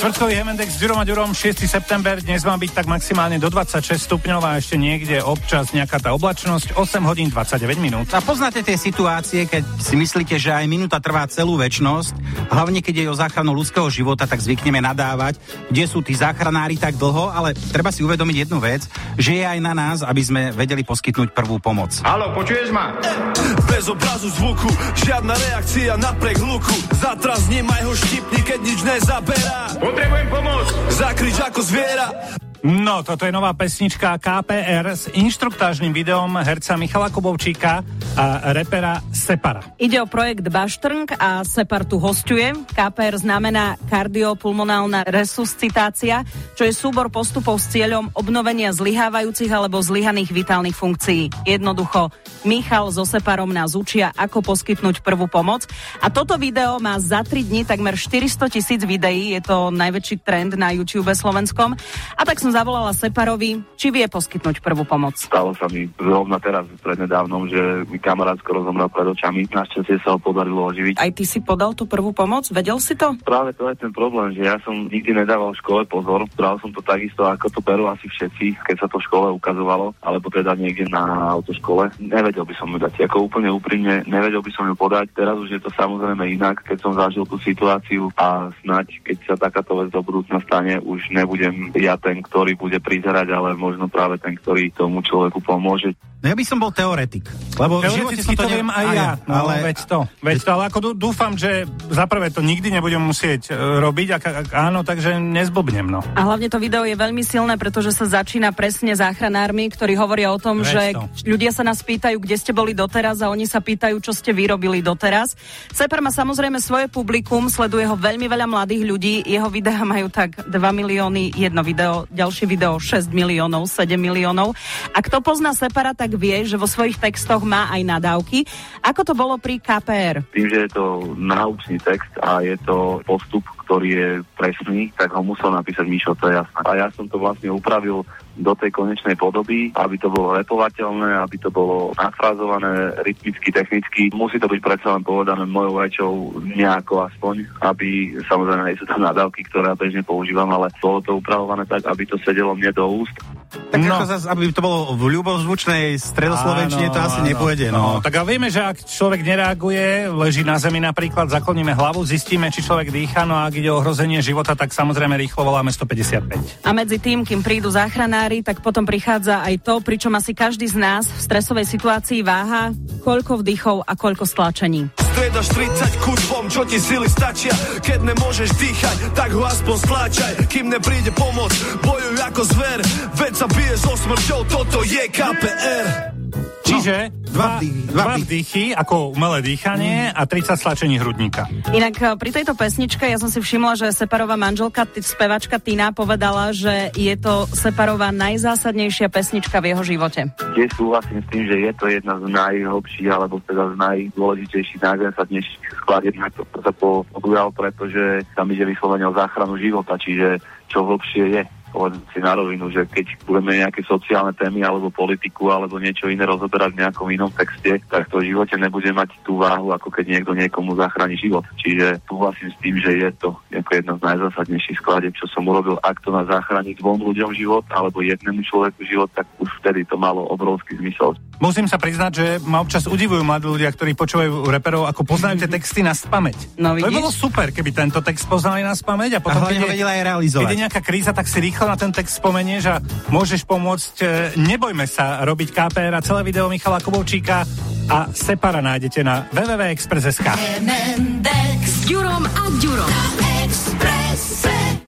Štvrtkový Hemendex s Ďurom a Ďurom 6. september, dnes má byť tak maximálne do 26 stupňov a ešte niekde občas nejaká tá oblačnosť, 8 hodín 29 minút. A poznáte tie situácie, keď si myslíte, že aj minúta trvá celú väčnosť, hlavne keď je o záchranu ľudského života, tak zvykneme nadávať, kde sú tí záchranári tak dlho, ale treba si uvedomiť jednu vec, že je aj na nás, aby sme vedeli poskytnúť prvú pomoc. Halo, počuješ ma? Bez obrazu zvuku, žiadna reakcia napriek hluku, zatraz nemaj ho štipni, keď nič nezaberá. Potrebujem pomoc. Zakrič ako zviera. No, toto je nová pesnička KPR s inštruktážnym videom herca Michala Kubovčíka a repera Separa. Ide o projekt Baštrnk a Separ tu hostuje. KPR znamená kardiopulmonálna resuscitácia, čo je súbor postupov s cieľom obnovenia zlyhávajúcich alebo zlyhaných vitálnych funkcií. Jednoducho, Michal so Separom nás učia, ako poskytnúť prvú pomoc. A toto video má za 3 dní takmer 400 tisíc videí, je to najväčší trend na YouTube slovenskom. A tak som som zavolala Separovi, či vie poskytnúť prvú pomoc. Stalo sa mi zrovna teraz prednedávnom, že mi kamarát skoro zomrel pred očami. Našťastie sa ho podarilo oživiť. Aj ty si podal tú prvú pomoc? Vedel si to? Práve to je ten problém, že ja som nikdy nedával v škole pozor. Bral som to takisto, ako to berú asi všetci, keď sa to v škole ukazovalo, alebo teda niekde na autoškole. Nevedel by som ju dať. Ako úplne úprimne, nevedel by som ju podať. Teraz už je to samozrejme inak, keď som zažil tú situáciu a snať, keď sa takáto vec do budúcna stane, už nebudem ja ten, kto ktorý bude prizerať, ale možno práve ten, ktorý tomu človeku pomôže. No ja by som bol teoretik. Lebo Teoreticky to viem aj ja, no, ale... veď to. Veď to, ale ako dúfam, že za prvé to nikdy nebudem musieť e, robiť, ak, ak áno, takže nezblbnem, no. A hlavne to video je veľmi silné, pretože sa začína presne záchranármi, ktorí hovoria o tom, veď že to. ľudia sa nás pýtajú, kde ste boli doteraz a oni sa pýtajú, čo ste vyrobili doteraz. Seper má samozrejme svoje publikum, sleduje ho veľmi veľa mladých ľudí, jeho videá majú tak 2 milióny, jedno video, ďalšie video 6 miliónov, 7 miliónov. A kto pozná Separa, tak vie, že vo svojich textoch má aj nadávky. Ako to bolo pri KPR? Tým, že je to naučný text a je to postup, ktorý je presný, tak ho musel napísať Mišo, to je jasné. A ja som to vlastne upravil do tej konečnej podoby, aby to bolo repovateľné, aby to bolo nafrázované rytmicky, technicky. Musí to byť predsa len povedané mojou rečou nejako aspoň, aby samozrejme nie sú tam nadávky, ktoré ja bežne používam, ale bolo to upravované tak, aby to sedelo mne do úst. Tak no. ako zase, aby to bolo v ľubozvučnej stredoslovenčine, to asi nepôjde. No. no. Tak a vieme, že ak človek nereaguje, leží na zemi napríklad, zakloníme hlavu, zistíme, či človek dýcha, no a ak ide o ohrozenie života, tak samozrejme rýchlo voláme 155. A medzi tým, kým prídu záchranári, tak potom prichádza aj to, pričom asi každý z nás v stresovej situácii váha, koľko vdychov a koľko stlačení. Striedaš 30 kutvom, čo ti sily stačia, keď nemôžeš dýchať, tak ho aspoň stláčaj, kým nepríde pomoc, bojuj ako zver, veď sa bije so smrťou, toto je KPR. Čiže dva, dva, dva vdychy ako umelé dýchanie a 30 stlačení hrudníka. Inak eh, pri tejto pesničke ja som si všimla, že Separová manželka, t- spevačka Tina povedala, že je to Separová najzásadnejšia pesnička v jeho živote. Tiež súhlasím s tým, že je to jedna z najhlbších alebo teda z najdôležitejších, najzásadnejších skladieb, na to sa podujal, pretože tam ide vyslovene o záchranu života, čiže čo hlbšie je povedzme si na rovinu, že keď budeme nejaké sociálne témy alebo politiku alebo niečo iné rozoberať v nejakom inom texte, tak to v živote nebude mať tú váhu, ako keď niekto niekomu zachráni život. Čiže súhlasím s tým, že je to ako jedna z najzásadnejších skladeb, čo som urobil. Ak to má zachrániť dvom ľuďom život alebo jednému človeku život, tak už vtedy to malo obrovský zmysel. Musím sa priznať, že ma občas udivujú mladí ľudia, ktorí počúvajú reperov, ako poznajú tie texty na spameť. No, to by bolo super, keby tento text poznali na spameť a potom, a keď, je, aj realizovať. keď je nejaká kríza, tak si rýchlo na ten text spomenieš a môžeš pomôcť. E, nebojme sa robiť KPR a celé video Michala Kubovčíka a Separa nájdete na www.express.sk. s Ďurom a Ďurom.